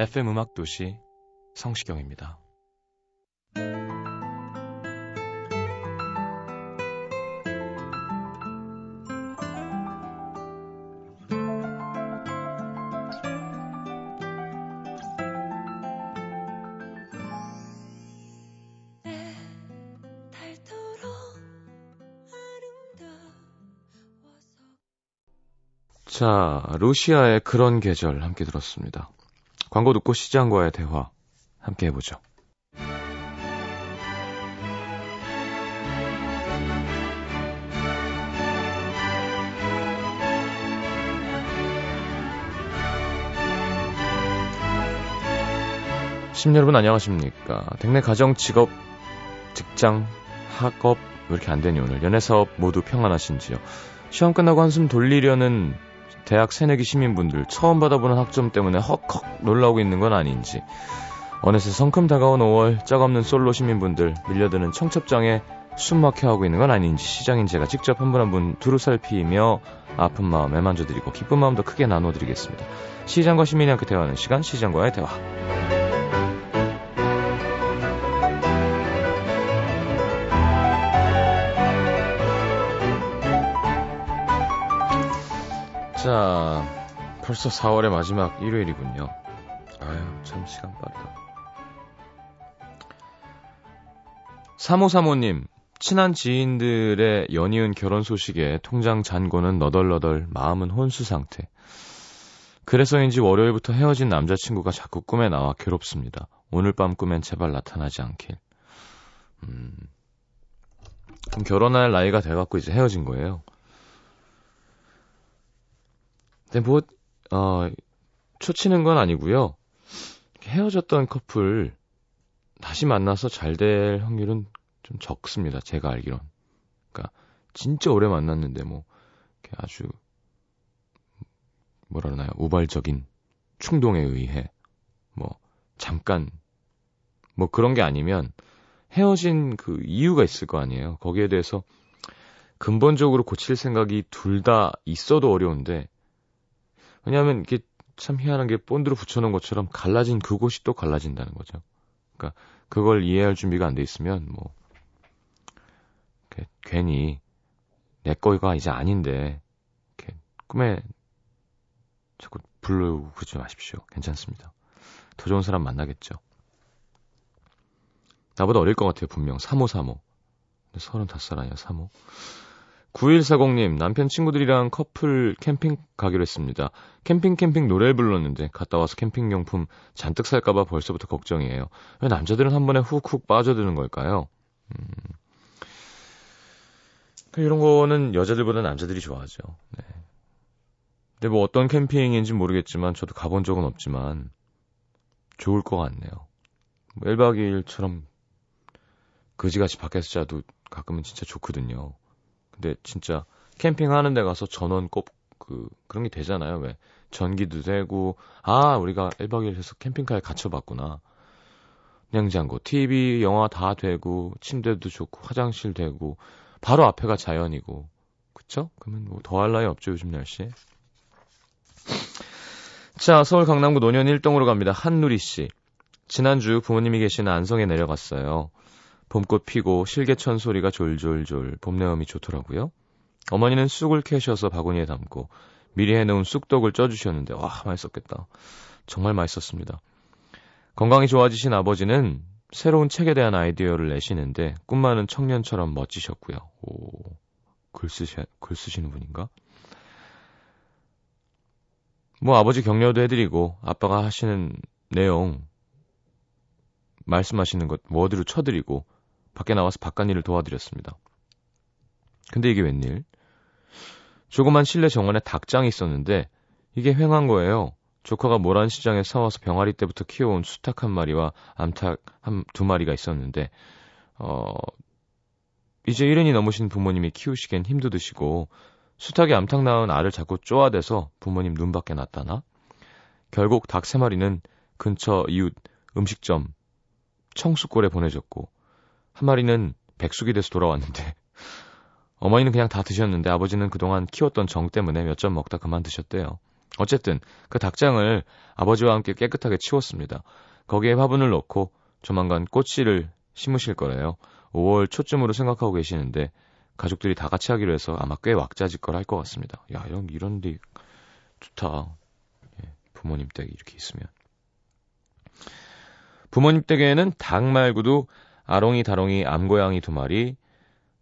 FM 음악 도시 성시경입니다. 아름다워서 자, 루시아의 그런 계절 함께 들었습니다. 광고 듣고 시장과의 대화 함께 해보죠. 시민 여러분 안녕하십니까. 댁내 가정, 직업, 직장, 학업 왜 이렇게 안 되니 오늘 연애 사업 모두 평안하신지요. 시험 끝나고 한숨 돌리려는 대학 새내기 시민분들 처음 받아보는 학점 때문에 헉헉 놀라고 있는 건 아닌지 어느새 성큼 다가온 5월 짝없는 솔로 시민분들 밀려드는 청첩장에 숨막혀 하고 있는 건 아닌지 시장인 제가 직접 한 분 한분 두루 살피며 아픈 마음 애만져드리고 기쁜 마음도 크게 나눠드리겠습니다. 시장과 시민이 함께 대화하는 시간 시장과의 대화 자, 벌써 4월의 마지막 일요일이군요. 아유, 참 시간 빠르다. 3535님, 친한 지인들의 연이은 결혼 소식에 통장 잔고는 너덜너덜, 마음은 혼수 상태. 그래서인지 월요일부터 헤어진 남자친구가 자꾸 꿈에 나와 괴롭습니다. 오늘 밤 꿈엔 제발 나타나지 않길. 음, 그럼 결혼할 나이가 돼갖고 이제 헤어진 거예요. 근데 뭐, 어, 초치는 건 아니고요. 헤어졌던 커플 다시 만나서 잘 될 확률은 좀 적습니다. 제가 알기론. 그러니까 진짜 오래 만났는데 뭐 이렇게 아주 뭐라 그러나요? 우발적인 충동에 의해 뭐 잠깐 뭐 그런 게 아니면 헤어진 그 이유가 있을 거 아니에요. 거기에 대해서 근본적으로 고칠 생각이 둘 다 있어도 어려운데 왜냐하면 이게 참 희한한 게 본드로 붙여놓은 것처럼 갈라진 그곳이 또 갈라진다는 거죠. 그러니까 그걸 이해할 준비가 안 돼 있으면 뭐 괜히 내 거가 이제 아닌데 이렇게 꿈에 자꾸 불러오고 그러지 마십시오. 괜찮습니다. 더 좋은 사람 만나겠죠. 나보다 어릴 것 같아요, 분명. 3535. 근데 35살 아니야, 35. 9140님, 남편 친구들이랑 커플 캠핑 가기로 했습니다. 캠핑 캠핑 노래 불렀는데 갔다 와서 캠핑 용품 잔뜩 살까봐 벌써부터 걱정이에요. 왜 남자들은 한 번에 훅훅 빠져드는 걸까요? 음. 이런 거는 여자들보다 남자들이 좋아하죠. 네. 근데 뭐 어떤 캠핑인지 모르겠지만 저도 가본 적은 없지만 좋을 것 같네요. 뭐 1박 2일처럼 그지같이 밖에서 자도 가끔은 진짜 좋거든요. 근데 진짜 캠핑하는 데 가서 전원 꼭그 그런 게 되잖아요. 왜 전기도 되고 아 우리가 1박 2일 해서 캠핑카에 갇혀봤구나. 냉장고, TV, 영화 다 되고 침대도 좋고 화장실 되고 바로 앞에가 자연이고 그쵸? 그러면 뭐 더할 나위 없죠 요즘 날씨에. 자 서울 강남구 노년 1동으로 갑니다. 한누리 씨. 지난주 부모님이 계시는 안성에 내려갔어요. 봄꽃 피고 실개천 소리가 졸졸졸 봄내음이 좋더라고요. 어머니는 쑥을 캐셔서 바구니에 담고 미리 해놓은 쑥떡을 쪄주셨는데 와 맛있었겠다. 정말 맛있었습니다. 건강이 좋아지신 아버지는 새로운 책에 대한 아이디어를 내시는데 꿈 많은 청년처럼 멋지셨고요. 오, 글 쓰시, 글 쓰시는 분인가? 뭐 아버지 격려도 해드리고 아빠가 하시는 내용 말씀하시는 것 워드로 쳐드리고 밖에 나와서 바깥일을 도와드렸습니다. 근데 이게 웬일? 조그만 실내 정원에 닭장이 있었는데 이게 횡한 거예요. 조카가 모란 시장에 사와서 병아리 때부터 키워온 수탉 한 마리와 암탉 한 두 마리가 있었는데 어 이제 일흔이 넘으신 부모님이 키우시기엔 힘도 드시고 수탉이 암탉 낳은 알을 자꾸 쪼아대서 부모님 눈밖에 났다나 결국 닭 세 마리는 근처 이웃 음식점 청수골에 보내졌고 한 마리는 백숙이 돼서 돌아왔는데 어머니는 그냥 다 드셨는데 아버지는 그동안 키웠던 정 때문에 몇 점 먹다 그만 드셨대요. 어쨌든 그 닭장을 아버지와 함께 깨끗하게 치웠습니다. 거기에 화분을 넣고 조만간 꽃씨를 심으실 거래요. 5월 초쯤으로 생각하고 계시는데 가족들이 다 같이 하기로 해서 아마 꽤 왁자지껄 할 것 같습니다. 야, 이런, 이런 데 좋다. 예, 부모님 댁이 이렇게 있으면. 부모님 댁에는 닭 말고도 아롱이, 다롱이, 암고양이 두 마리,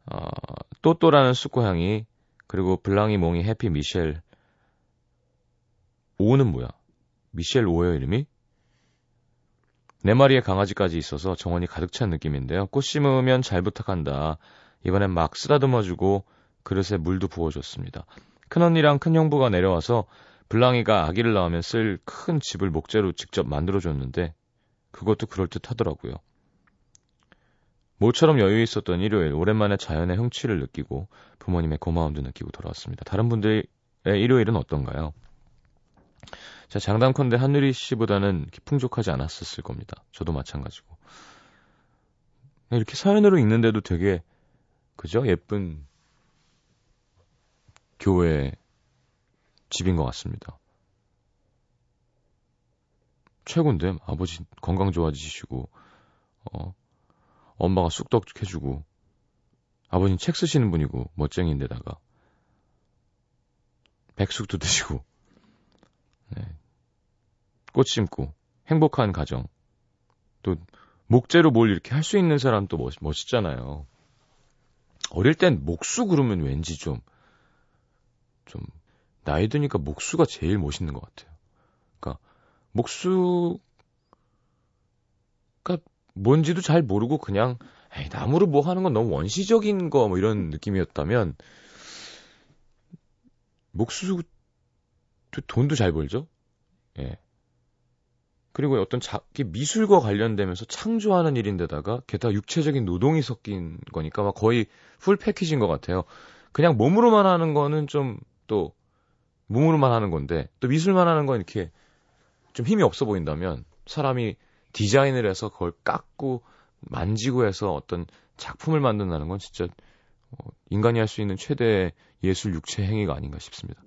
어, 또또라는 쑥고양이, 그리고 블랑이, 몽이, 해피, 미셸. 오는 뭐야? 미셸 오예요, 이름이? 네 마리의 강아지까지 있어서 정원이 가득 찬 느낌인데요. 꽃 심으면 잘 부탁한다. 이번엔 막 쓰다듬어주고 그릇에 물도 부어줬습니다. 큰언니랑 큰형부가 내려와서 블랑이가 아기를 낳으면 쓸 큰 집을 목재로 직접 만들어줬는데 그것도 그럴듯 하더라고요. 모처럼 여유 있었던 일요일 오랜만에 자연의 흥취를 느끼고 부모님의 고마움도 느끼고 돌아왔습니다. 다른 분들의 일요일은 어떤가요? 자, 장담컨대 한누리 씨보다는 풍족하지 않았었을 겁니다. 저도 마찬가지고. 이렇게 사연으로 읽는데도 되게 그죠? 예쁜 교회 집인 것 같습니다. 최고인데 아버지 건강 좋아지시고 어 엄마가 쑥떡 해주고 아버님 책 쓰시는 분이고 멋쟁이인데다가 백숙도 드시고 네. 꽃 심고 행복한 가정 또 목재로 뭘 이렇게 할 수 있는 사람 또 멋, 멋있잖아요. 어릴 땐 목수 그러면 왠지 좀, 좀, 나이 드니까 목수가 제일 멋있는 것 같아요. 그러니까, 목수가 뭔지도 잘 모르고 그냥, 에이, 나무로 뭐 하는 건 너무 원시적인 거, 뭐 이런 느낌이었다면, 목수, 돈도 잘 벌죠? 예. 그리고 어떤 자기 미술과 관련되면서 창조하는 일인데다가 게다가 육체적인 노동이 섞인 거니까 막 거의 full package인 것 같아요. 그냥 몸으로만 하는 거는 좀 또 몸으로만 하는 건데 또 미술만 하는 건 이렇게 좀 힘이 없어 보인다면 사람이 디자인을 해서 그걸 깎고 만지고 해서 어떤 작품을 만든다는 건 진짜 어, 인간이 할 수 있는 최대 예술 육체 행위가 아닌가 싶습니다.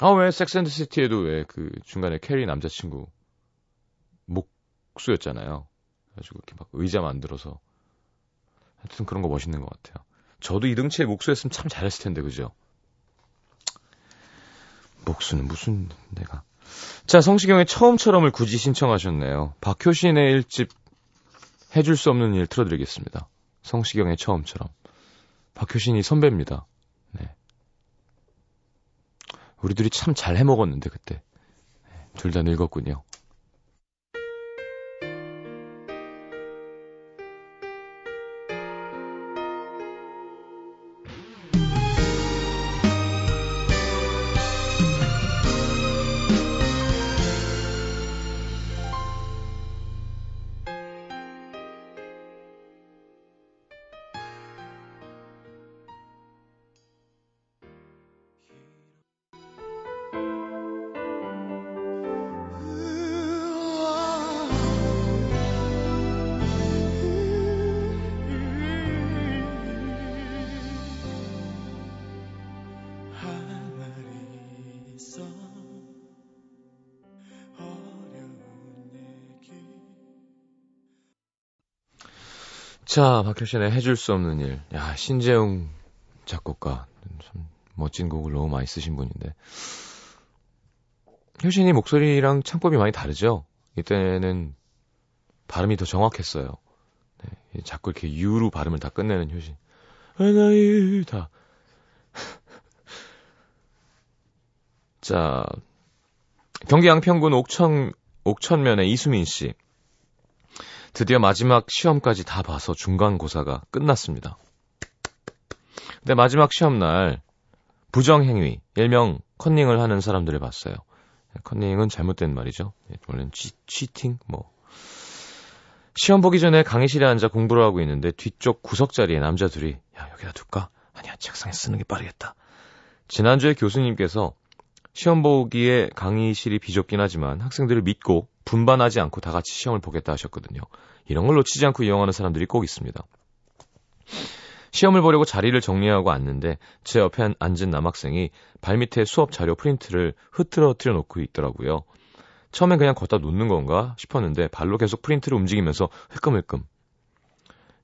아, 왜 섹스앤드시티에도 왜 그 중간에 캐리 남자친구 목수였잖아요. 그래가지고 이렇게 막 의자 만들어서 하여튼 그런 거 멋있는 것 같아요. 저도 이등치에 목수였으면 참 잘했을 텐데 그죠? 목수는 무슨 내가 자 성시경의 처음처럼을 굳이 신청하셨네요. 박효신의 일집 해줄 수 없는 일 틀어드리겠습니다. 성시경의 처음처럼 박효신이 선배입니다. 네. 우리들이 참 잘 해먹었는데 그때 네, 둘다 늙었군요. 자, 박효신의 해줄 수 없는 일. 야, 신재웅 작곡가. 참 멋진 곡을 너무 많이 쓰신 분인데. 효신이 목소리랑 창법이 많이 다르죠? 이때는 발음이 더 정확했어요. 네, 자꾸 이렇게 유로 발음을 다 끝내는 효신. 하나이 다. 자, 경기 양평군 옥천, 옥천면의 이수민 씨. 드디어 마지막 시험까지 다 봐서 중간고사가 끝났습니다. 근데 마지막 시험날 부정행위, 일명 컨닝을 하는 사람들을 봤어요. 컨닝은 잘못된 말이죠. 예, 원래는 치, 치팅, 뭐. 시험 보기 전에 강의실에 앉아 공부를 하고 있는데 뒤쪽 구석 자리에 남자 들이 야, 여기다 둘까? 아니야, 책상에 쓰는 게 빠르겠다. 지난주에 교수님께서 시험 보기에 강의실이 비좁긴 하지만 학생들을 믿고 분반하지 않고 다 같이 시험을 보겠다 하셨거든요. 이런 걸 놓치지 않고 이용하는 사람들이 꼭 있습니다. 시험을 보려고 자리를 정리하고 앉는데 제 옆에 앉은 남학생이 발밑에 수업 자료 프린트를 흐트러뜨려 놓고 있더라고요. 처음엔 그냥 걷다 놓는 건가 싶었는데 발로 계속 프린트를 움직이면서 흘끔흘끔.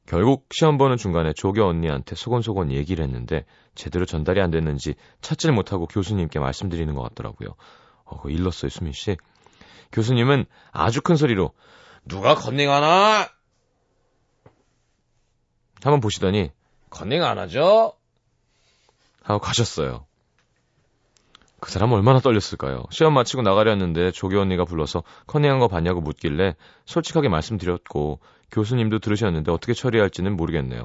결국 시험 보는 중간에 조교 언니한테 소곤소곤 얘기를 했는데 제대로 전달이 안 됐는지 찾질 못하고 교수님께 말씀드리는 것 같더라고요. 어, 일렀어요, 수민 씨. 교수님은 아주 큰 소리로 누가 컨닝하나? 한번 보시더니 컨닝 안 하죠? 하고 가셨어요. 그 사람 얼마나 떨렸을까요? 시험 마치고 나가려는데 조교 언니가 불러서 컨닝한 거 봤냐고 묻길래 솔직하게 말씀드렸고 교수님도 들으셨는데 어떻게 처리할지는 모르겠네요.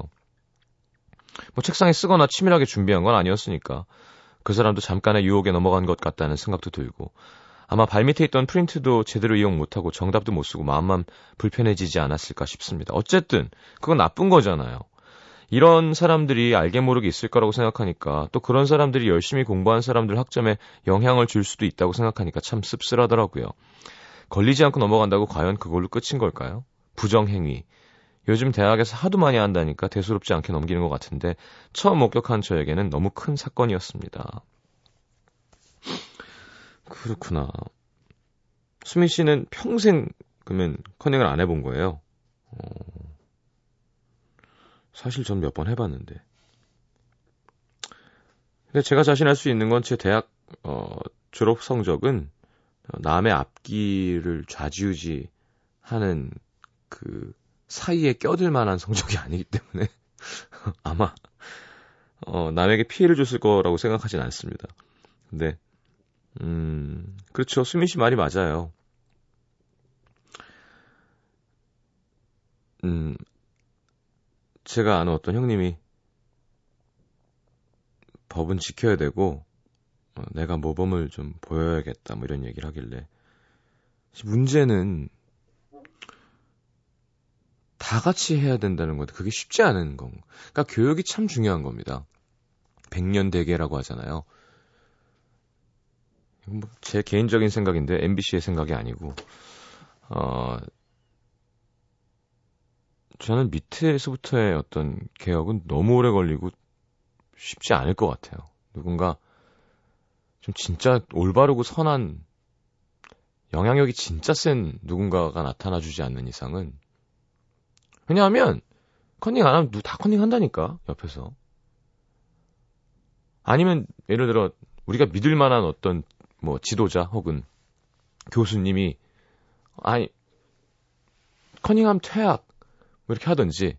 뭐 책상에 쓰거나 치밀하게 준비한 건 아니었으니까 그 사람도 잠깐의 유혹에 넘어간 것 같다는 생각도 들고 아마 발밑에 있던 프린트도 제대로 이용 못하고 정답도 못 쓰고 마음만 불편해지지 않았을까 싶습니다. 어쨌든 그건 나쁜 거잖아요. 이런 사람들이 알게 모르게 있을 거라고 생각하니까 또 그런 사람들이 열심히 공부한 사람들 학점에 영향을 줄 수도 있다고 생각하니까 참 씁쓸하더라고요. 걸리지 않고 넘어간다고 과연 그걸로 끝인 걸까요? 부정행위. 요즘 대학에서 하도 많이 한다니까 대수롭지 않게 넘기는 것 같은데 처음 목격한 저에게는 너무 큰 사건이었습니다. 그렇구나. 수민 씨는 평생 그러면 커닝을 안 해본 거예요? 어... 사실 전 몇 번 해봤는데. 근데 제가 자신할 수 있는 건 제 대학 어, 졸업 성적은 남의 앞길을 좌지우지 하는 그 사이에 껴들 만한 성적이 아니기 때문에 아마 어, 남에게 피해를 줬을 거라고 생각하진 않습니다. 근데 음, 그렇죠. 수민 씨 말이 맞아요. 음, 제가 아는 어떤 형님이 법은 지켜야 되고 어, 내가 모범을 좀 보여야겠다 뭐 이런 얘기를 하길래 문제는 다 같이 해야 된다는 건데 그게 쉽지 않은 건. 그러니까 교육이 참 중요한 겁니다. 백년 대계라고 하잖아요. 뭐 제 개인적인 생각인데 MBC의 생각이 아니고 어 저는 밑에서부터의 어떤 개혁은 너무 오래 걸리고 쉽지 않을 것 같아요. 누군가 좀 진짜 올바르고 선한 영향력이 진짜 센 누군가가 나타나 주지 않는 이상은 왜냐하면 컨닝 안 하면 다 컨닝 한다니까 옆에서 아니면 예를 들어 우리가 믿을 만한 어떤 뭐 지도자 혹은 교수님이 아니 커닝함 퇴학 뭐 이렇게 하든지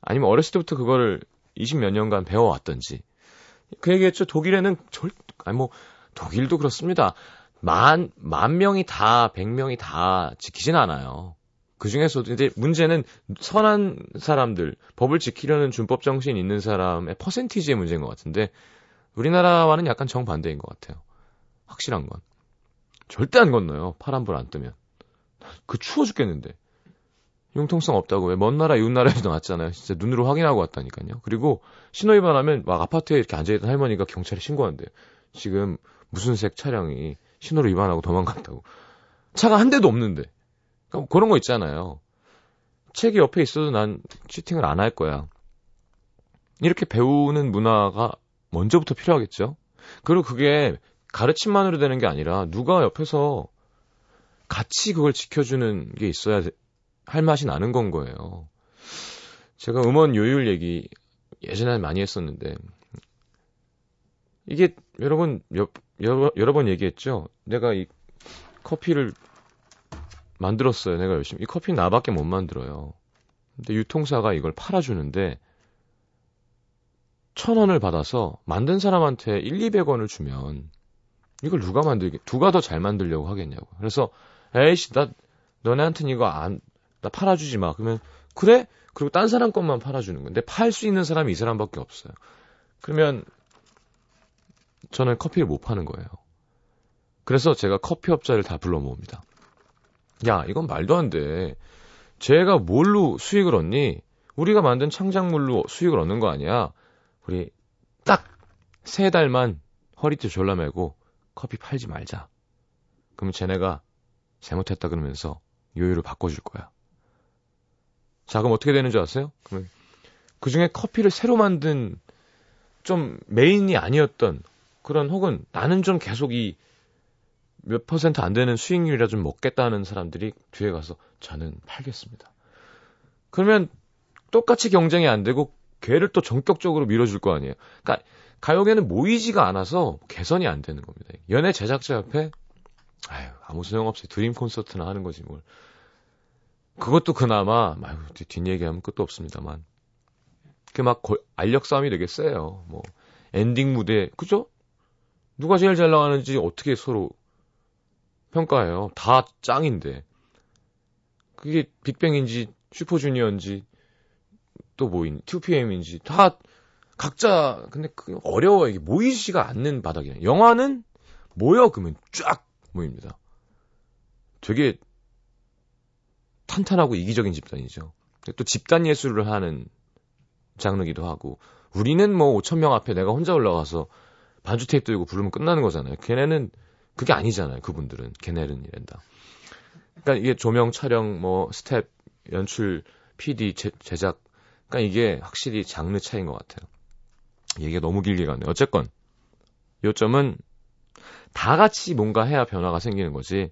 아니면 어렸을 때부터 그거를 20몇 년간 배워왔든지 그 얘기했죠. 독일에는 절 아니 뭐 독일도 그렇습니다. 만, 만 명이 다, 백 명이 다 지키진 않아요. 그 중에서도 이제 문제는 선한 사람들, 법을 지키려는 준법 정신 있는 사람의 퍼센티지의 문제인 것 같은데, 우리나라와는 약간 정반대인 것 같아요. 확실한 건. 절대 안 건너요. 파란불 안 뜨면. 그 추워 죽겠는데. 융통성 없다고 왜 먼 나라 이웃 나라에서 나왔잖아요. 진짜 눈으로 확인하고 왔다니까요. 그리고 신호 위반하면 막 아파트에 이렇게 앉아 있던 할머니가 경찰에 신고한대요. 지금 무슨 색 차량이 신호를 위반하고 도망갔다고. 차가 한 대도 없는데. 그러니까 그런 거 있잖아요. 책이 옆에 있어도 난 치팅을 안 할 거야. 이렇게 배우는 문화가 먼저부터 필요하겠죠. 그리고 그게 가르침만으로 되는 게 아니라 누가 옆에서 같이 그걸 지켜주는 게 있어야 할 맛이 나는 건 거예요. 제가 음원 요율 얘기 예전에 많이 했었는데 이게 여러분 여, 여러, 여러 번 얘기했죠. 내가 이 커피를 만들었어요. 내가 열심히 이 커피 나밖에 못 만들어요. 근데 유통사가 이걸 팔아주는데 천 원을 받아서 만든 사람한테 1, 200원을 주면 이걸 누가 만들게, 누가 더 잘 만들려고 하겠냐고. 그래서, 에이씨, 나, 너네한테는 이거 안, 나 팔아주지 마. 그러면, 그래? 그리고 딴 사람 것만 팔아주는 건데, 팔 수 있는 사람이 이 사람밖에 없어요. 그러면, 저는 커피를 못 파는 거예요. 그래서 제가 커피 업자를 다 불러 모읍니다. 야, 이건 말도 안 돼. 쟤가 뭘로 수익을 얻니? 우리가 만든 창작물로 수익을 얻는 거 아니야? 우리 딱 세 달만 허리띠 졸라 매고 커피 팔지 말자. 그러면 쟤네가 잘못했다 그러면서 요요를 바꿔줄 거야. 자, 그럼 어떻게 되는 줄 아세요? 그러면 그 중에 커피를 새로 만든 좀 메인이 아니었던 그런 혹은 나는 좀 계속 이 몇 퍼센트 안 되는 수익률이라 좀 먹겠다는 사람들이 뒤에 가서 저는 팔겠습니다. 그러면 똑같이 경쟁이 안 되고 걔를 또 전격적으로 밀어줄 거 아니에요. 그러니까 가요계는 모이지가 않아서 개선이 안 되는 겁니다. 연예 제작자 옆에 아유 아무 소용없어요. 드림 콘서트나 하는 거지 뭘. 그것도 그나마 아유 뒷얘기하면 끝도 없습니다만 그막 알력 싸움이 되게 세요. 뭐 엔딩 무대 그죠? 누가 제일 잘 나가는지 어떻게 서로 평가해요. 다 짱인데 그게 빅뱅인지 슈퍼주니어인지 또 뭐인 2PM인지 다 각자 근데 그 어려워 이게 모이지가 않는 바닥이에요. 영화는 모여 그러면 쫙 모입니다. 되게 탄탄하고 이기적인 집단이죠. 또 집단 예술을 하는 장르기도 하고 우리는 뭐 5천 명 앞에 내가 혼자 올라가서 반주 테이프 들고 부르면 끝나는 거잖아요. 걔네는 그게 아니잖아요. 그분들은 걔네는 이랜다. 그러니까 이게 조명, 촬영, 뭐 스태프, 연출, PD, 제, 제작, 그러니까 이게 확실히 장르 차이인 것 같아요. 얘기가 너무 길게 가네. 어쨌건 요점은 다 같이 뭔가 해야 변화가 생기는 거지.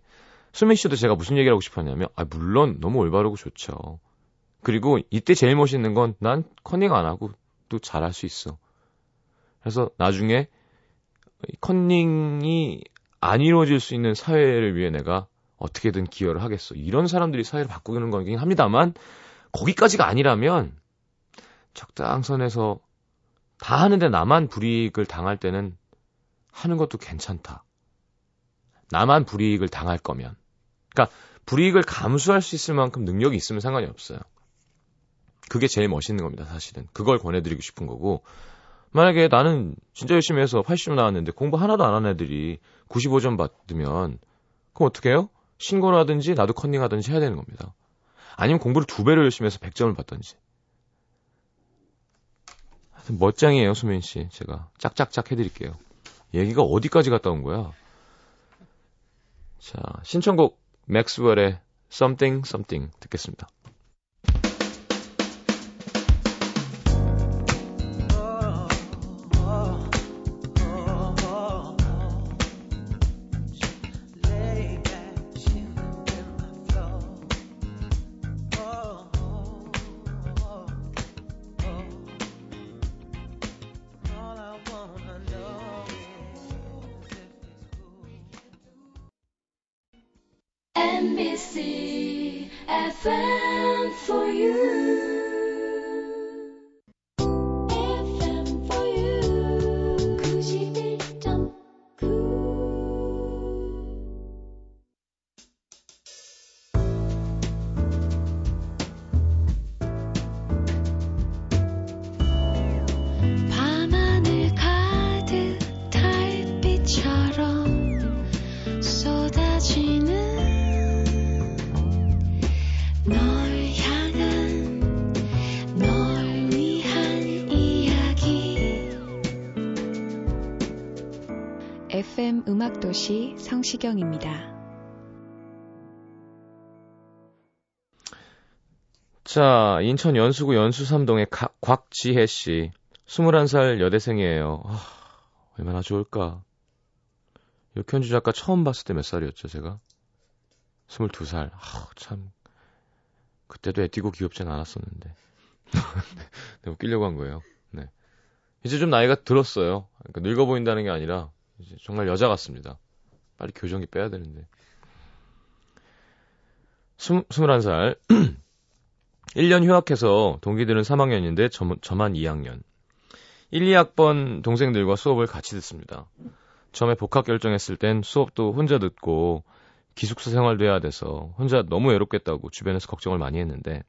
수민 씨도 제가 무슨 얘기를 하고 싶었냐면, 아, 물론 너무 올바르고 좋죠. 그리고 이때 제일 멋있는 건 난 커닝 안 하고 또 잘할 수 있어. 그래서 나중에 컨닝이 안 이루어질 수 있는 사회를 위해 내가 어떻게든 기여를 하겠어. 이런 사람들이 사회를 바꾸는 거긴 합니다만, 거기까지가 아니라면, 적당선에서 다 하는데 나만 불이익을 당할 때는 하는 것도 괜찮다. 나만 불이익을 당할 거면. 그러니까 불이익을 감수할 수 있을 만큼 능력이 있으면 상관이 없어요. 그게 제일 멋있는 겁니다, 사실은. 그걸 권해드리고 싶은 거고. 만약에 나는 진짜 열심히 해서 80점 나왔는데 공부 하나도 안 한 애들이 95점 받으면 그럼 어떻게 해요? 신고를 하든지 나도 컨닝 하든지 해야 되는 겁니다. 아니면 공부를 두 배로 열심히 해서 100점을 받든지. 멋쟁이에요, 수민 씨. 제가 짝짝짝 해드릴게요. 얘기가 어디까지 갔다 온 거야? 자, 신청곡 맥스웰의 Something Something 듣겠습니다. 음악도시 성시경입니다. 자, 인천 연수구 연수삼동의 가- 곽지혜 씨. 21살 여대생이에요. 아, 얼마나 좋을까. 역현주 작가 처음 봤을 때 몇 살이었죠, 제가? 22살. 아, 참. 그때도 애띠고 귀엽진 않았었는데. 네, 웃기려고 한 거예요. 네. 이제 좀 나이가 들었어요. 그러니까 늙어 보인다는 게 아니라, 이제 정말 여자 같습니다. 빨리 교정기 빼야 되는데. 스, 21살. 1년 휴학해서 동기들은 3학년인데 저, 저만 2학년. 1, 2학번 동생들과 수업을 같이 듣습니다. 처음에 복학 결정했을 땐 수업도 혼자 듣고 기숙사 생활도 해야 돼서 혼자 너무 외롭겠다고 주변에서 걱정을 많이 했는데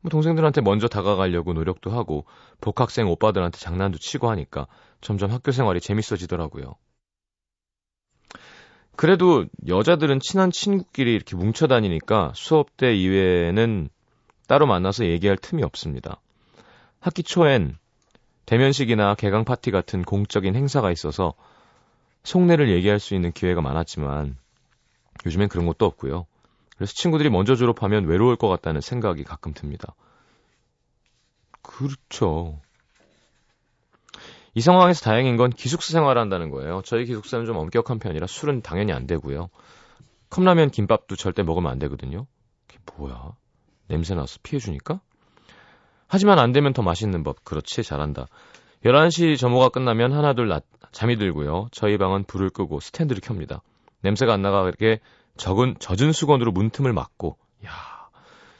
뭐 동생들한테 먼저 다가가려고 노력도 하고 복학생 오빠들한테 장난도 치고 하니까 점점 학교 생활이 재밌어지더라고요. 그래도 여자들은 친한 친구끼리 이렇게 뭉쳐 다니니까 수업 때 이외에는 따로 만나서 얘기할 틈이 없습니다. 학기 초엔 대면식이나 개강 파티 같은 공적인 행사가 있어서 속내를 얘기할 수 있는 기회가 많았지만 요즘엔 그런 것도 없고요. 그래서 친구들이 먼저 졸업하면 외로울 것 같다는 생각이 가끔 듭니다. 그렇죠. 이 상황에서 다행인 건 기숙사 생활을 한다는 거예요. 저희 기숙사는 좀 엄격한 편이라 술은 당연히 안 되고요. 컵라면 김밥도 절대 먹으면 안 되거든요. 그게 뭐야? 냄새 나서 피해 주니까? 하지만 안 되면 더 맛있는 법. 그렇지, 잘한다. 11시 점호가 끝나면 하나둘 낮, 잠이 들고요. 저희 방은 불을 끄고 스탠드를 켭니다. 냄새가 안 나가 이렇게 적은, 젖은 수건으로 문틈을 막고, 야,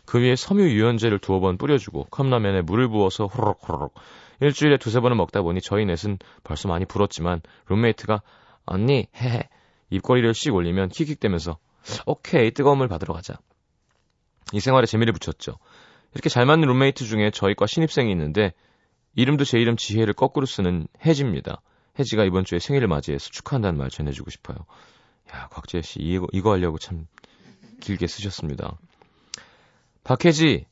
그 위에 섬유 유연제를 두어 번 뿌려주고 컵라면에 물을 부어서 호로록 호로록 일주일에 두세 번을 먹다 보니 저희 넷은 벌써 많이 불었지만 룸메이트가 언니 헤헤 입꼬리를 씩 올리면 킥킥대면서 오케이 뜨거운 물 받으러 가자. 이 생활에 재미를 붙였죠. 이렇게 잘 맞는 룸메이트 중에 저희과 신입생이 있는데 이름도 제 이름 지혜를 거꾸로 쓰는 혜지입니다. 혜지가 이번 주에 생일을 맞이해서 축하한다는 말 전해주고 싶어요. 야 곽재 씨 이거 이거 하려고 참 길게 쓰셨습니다. 박혜지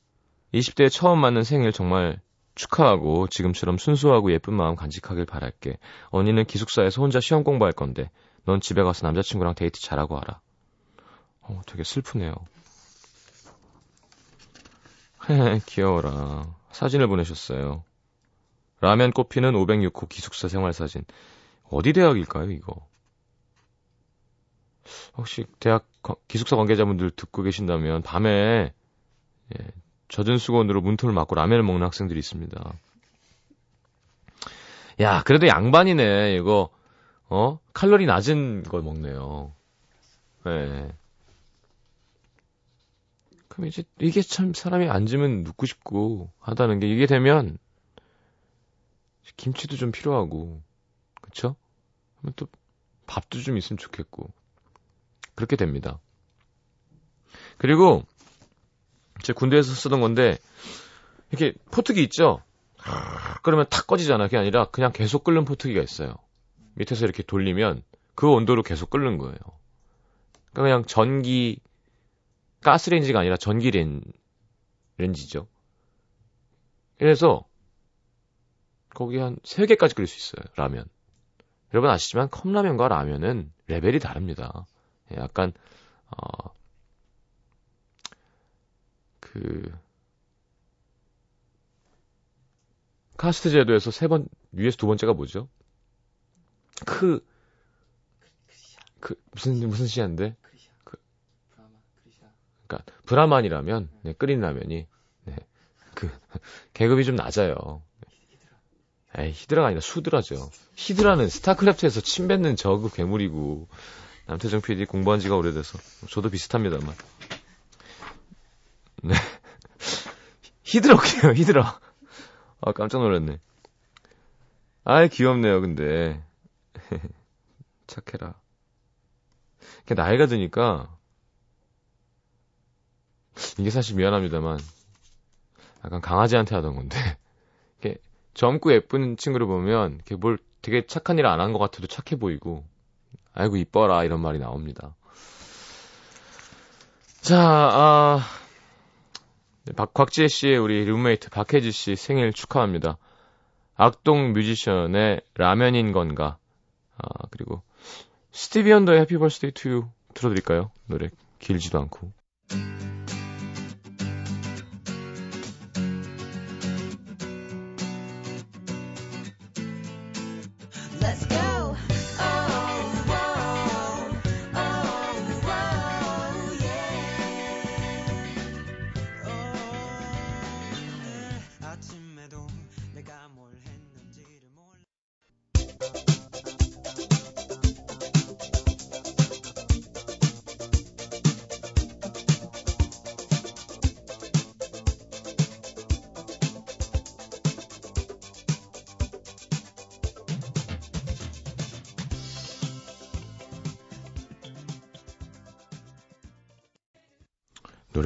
20대에 처음 맞는 생일 정말 축하하고 지금처럼 순수하고 예쁜 마음 간직하길 바랄게. 언니는 기숙사에서 혼자 시험 공부할 건데 넌 집에 가서 남자친구랑 데이트 잘하고 와라. 어, 되게 슬프네요. 헤헤, 귀여워라. 사진을 보내셨어요. 라면 꽃피는 506호 기숙사 생활 사진. 어디 대학일까요, 이거? 혹시 대학 기숙사 관계자분들 듣고 계신다면 밤에 예, 젖은 수건으로 문틈을 막고 라면을 먹는 학생들이 있습니다. 야, 그래도 양반이네. 이거 어? 칼로리 낮은 걸 먹네요. 예. 네. 그럼 이제 이게 참 사람이 앉으면 눕고 싶고 하다는 게 이게 되면 김치도 좀 필요하고 그쵸? 그러면 또 밥도 좀 있으면 좋겠고 그렇게 됩니다. 그리고 제 군대에서 쓰던 건데 이렇게 포트기 있죠? 그러면 탁 꺼지잖아. 그게 아니라 그냥 계속 끓는 포트기가 있어요. 밑에서 이렇게 돌리면 그 온도로 계속 끓는 거예요. 그러니까 그냥 전기 가스레인지가 아니라 전기 렌, 렌지죠. 그래서 거기 한 3개까지 끓일 수 있어요. 라면. 여러분 아시지만 컵라면과 라면은 레벨이 다릅니다. 약간 어, 그 카스트 제도에서 세 번 위에서 두 번째가 뭐죠? 크, 그 무슨 무슨 시한데? 그, 그러니까 브라만이라면 네, 끓인 라면이 네, 그 계급이 좀 낮아요. 에이, 히드라가 아니라 수드라죠. 히드라는 스타크래프트에서 침 뱉는 저그 괴물이고 남태정 PD 공부한 지가 오래돼서 저도 비슷합니다만 네. 히드라게요, 히드라. 아, 깜짝 놀랐네. 아이, 귀엽네요, 근데. 착해라. 나이가 드니까, 이게 사실 미안합니다만, 약간 강아지한테 하던 건데, 이렇게 젊고 예쁜 친구를 보면, 이렇게 뭘 되게 착한 일 안 한 것 같아도 착해 보이고, 아이고, 이뻐라, 이런 말이 나옵니다. 자, 아, 네, 박, 곽지혜 씨의 우리 룸메이트 박혜지 씨 생일 축하합니다. 악동 뮤지션의 라면인 건가. 아, 그리고 스티비 원더의 Happy Birthday to You 들어드릴까요? 노래 길지도 않고.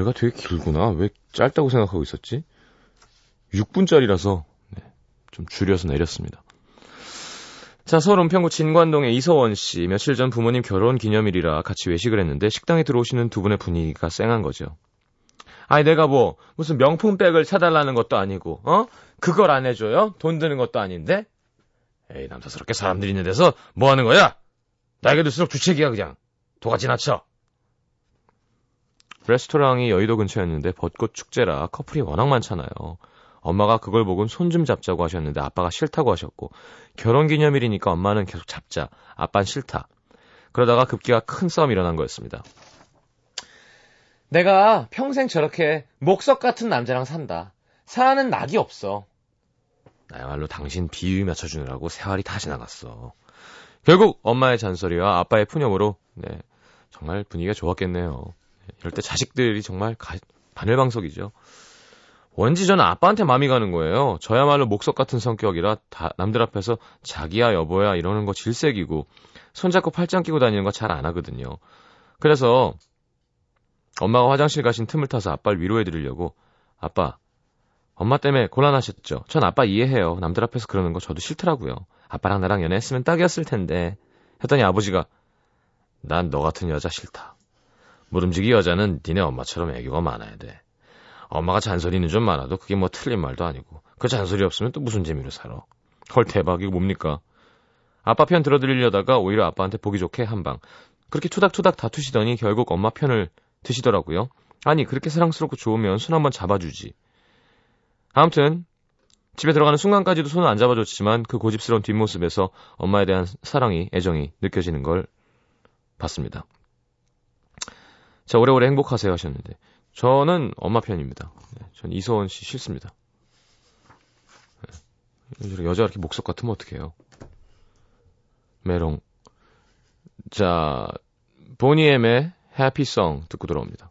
노래가 되게 길구나. 왜 짧다고 생각하고 있었지? 6분짜리라서 네, 좀 줄여서 내렸습니다. 자, 서울 은평구 진관동의 이서원 씨. 며칠 전 부모님 결혼 기념일이라 같이 외식을 했는데 식당에 들어오시는 두 분의 분위기가 쌩한 거죠. 아니, 내가 뭐, 무슨 명품백을 사달라는 것도 아니고, 어? 그걸 안 해줘요? 돈 드는 것도 아닌데? 에이, 남사스럽게 사람들이 있는 데서 뭐 하는 거야? 나에게 들수록 주책이야, 그냥. 도가 지나쳐. 레스토랑이 여의도 근처였는데 벚꽃 축제라 커플이 워낙 많잖아요. 엄마가 그걸 보곤 손 좀 잡자고 하셨는데 아빠가 싫다고 하셨고 결혼 기념일이니까 엄마는 계속 잡자. 아빠는 싫다. 그러다가 급기야 큰 싸움이 일어난 거였습니다. 내가 평생 저렇게 목석 같은 남자랑 산다. 사는 낙이 없어. 나야말로 당신 비유 맞춰주느라고 세월이 다 지나갔어. 결국 엄마의 잔소리와 아빠의 푸념으로 네, 정말 분위기가 좋았겠네요. 이럴 때 자식들이 정말 가, 바늘방석이죠. 원지 저는 아빠한테 마음이 가는 거예요. 저야말로 목석 같은 성격이라 다, 남들 앞에서 자기야 여보야 이러는 거 질색이고 손잡고 팔짱 끼고 다니는 거 잘 안 하거든요. 그래서 엄마가 화장실 가신 틈을 타서 아빠를 위로해 드리려고 아빠 엄마 때문에 곤란하셨죠. 전 아빠 이해해요. 남들 앞에서 그러는 거 저도 싫더라고요. 아빠랑 나랑 연애했으면 딱이었을 텐데. 했더니 아버지가 난 너 같은 여자 싫다. 무름지기 여자는 니네 엄마처럼 애교가 많아야 돼. 엄마가 잔소리는 좀 많아도 그게 뭐 틀린 말도 아니고 그 잔소리 없으면 또 무슨 재미로 살아. 헐 대박 이거 뭡니까? 아빠 편 들어드리려다가 오히려 아빠한테 보기 좋게 한 방. 그렇게 투닥투닥 다투시더니 결국 엄마 편을 드시더라고요. 아니 그렇게 사랑스럽고 좋으면 손 한번 잡아주지. 아무튼 집에 들어가는 순간까지도 손을 안 잡아줬지만 그 고집스러운 뒷모습에서 엄마에 대한 사랑이 애정이 느껴지는 걸 봤습니다. 자 오래오래 행복하세요 하셨는데 저는 엄마 편입니다. 네, 전 이서원 씨 싫습니다. 네. 여자 이렇게 목석 같으면 어떡해요. 메롱. 자, 보니엠의 해피송 듣고 들어옵니다.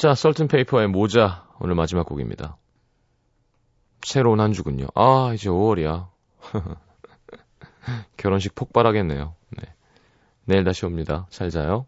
자, 썰튼페이퍼의 모자 오늘 마지막 곡입니다. 새로운 한 주군요. 아, 이제 5월이야. 결혼식 폭발하겠네요. 네. 내일 다시 옵니다. 잘 자요.